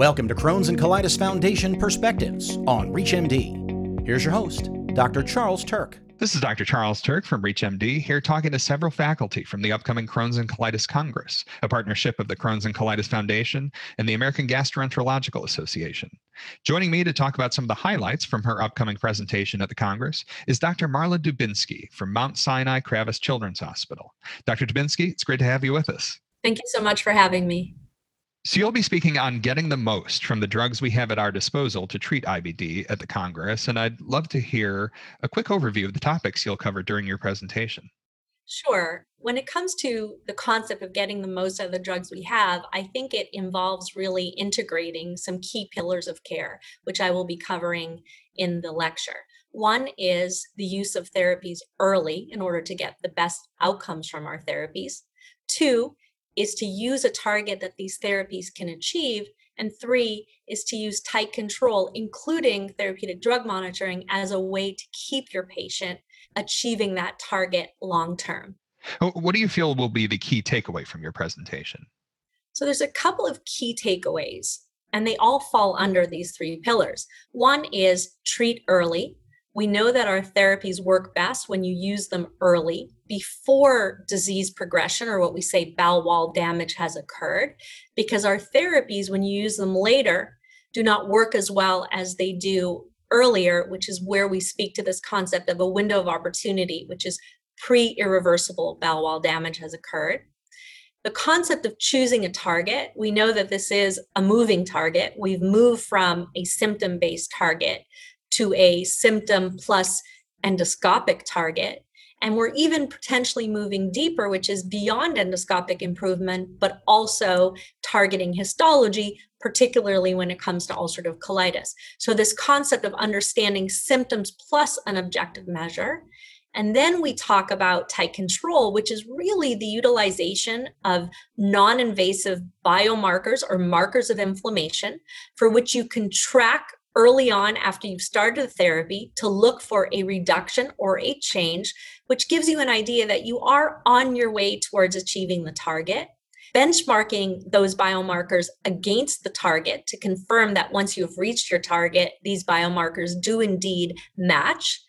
Welcome to Crohn's and Colitis Foundation Perspectives on ReachMD. Here's your host, Dr. Charles Turck. This is Dr. Charles Turck from ReachMD, here talking to several faculty from the upcoming Crohn's and Colitis Congress, a partnership of the Crohn's and Colitis Foundation and the American Gastroenterological Association. Joining me to talk about some of the highlights from her upcoming presentation at the Congress is Dr. Marla Dubinsky from Mount Sinai Kravis Children's Hospital. Dr. Dubinsky, it's great to have you with us. Thank you so much for having me. So, you'll be speaking on getting the most from the drugs we have at our disposal to treat IBD at the Congress. And I'd love to hear a quick overview of the topics you'll cover during your presentation. Sure. When it comes to the concept of getting the most out of the drugs we have, I think it involves really integrating some key pillars of care, which I will be covering in the lecture. One is the use of therapies early in order to get the best outcomes from our therapies. Two is to use a target that these therapies can achieve. And three is to use tight control, including therapeutic drug monitoring, as a way to keep your patient achieving that target long term. Uh, what do you feel will be the key takeaway from your presentation? So, there's a couple of key takeaways, and they all fall under these three pillars. One is treat early, we know that our therapies work best when you use them early before disease progression or what we say bowel wall damage has occurred, because our therapies, when you use them later, do not work as well as they do earlier, which is where we speak to this concept of a window of opportunity, which is pre irreversible bowel wall damage has occurred. The concept of choosing a target, we know that this is a moving target. We've moved from a symptom based target to a symptom plus endoscopic target. And we're even potentially moving deeper, which is beyond endoscopic improvement, but also targeting histology, particularly when it comes to ulcerative colitis. So, this concept of understanding symptoms plus an objective measure. And then we talk about tight control, which is really the utilization of non invasive biomarkers or markers of inflammation for which you can track early on after you've started the therapy to look for a reduction or a change, which gives you an idea that you are on your way towards achieving the target. Benchmarking those biomarkers against the target to confirm that once you've reached your target, these biomarkers do indeed match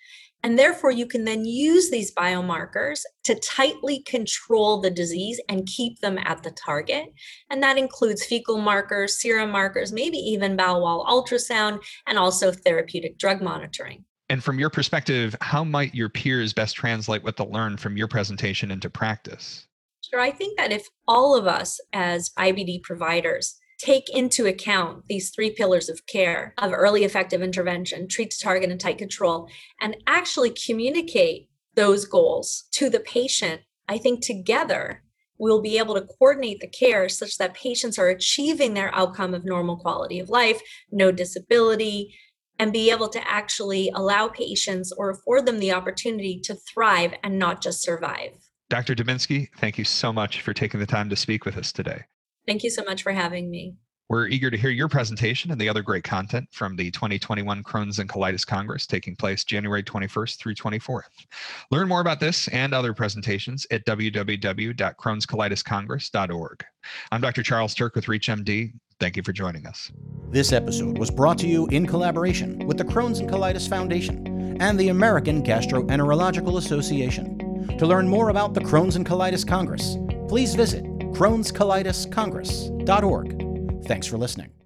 and therefore, you can then use these biomarkers to tightly control the disease and keep them at the target. And that includes fecal markers, serum markers, maybe even bowel wall ultrasound, and also therapeutic drug monitoring. And from your perspective, how might your peers best translate what they learned from your presentation into practice? Sure. I think that if all of us as IBD providers take into account these three pillars of care of early effective intervention, treat to target, and tight control, and actually communicate those goals to the patient, I think together we'll be able to coordinate the care such that patients are achieving their outcome of normal quality of life, no disability, and be able to actually allow patients or afford them the opportunity to thrive and not just survive. Dr. Dubinsky, thank you so much for taking the time to speak with us today. Thank you so much for having me. We're eager to hear your presentation and the other great content from the 2021 Crohn's and Colitis Congress taking place January 21st through 24th. Learn more about this and other presentations at www.crohnscolitiscongress.org. I'm Dr. Charles Turck with ReachMD. Thank you for joining us. This episode was brought to you in collaboration with the Crohn's and Colitis Foundation and the American Gastroenterological Association. To learn more about the Crohn's and Colitis Congress, please visit crohnscolitiscongress.org. Thanks for listening.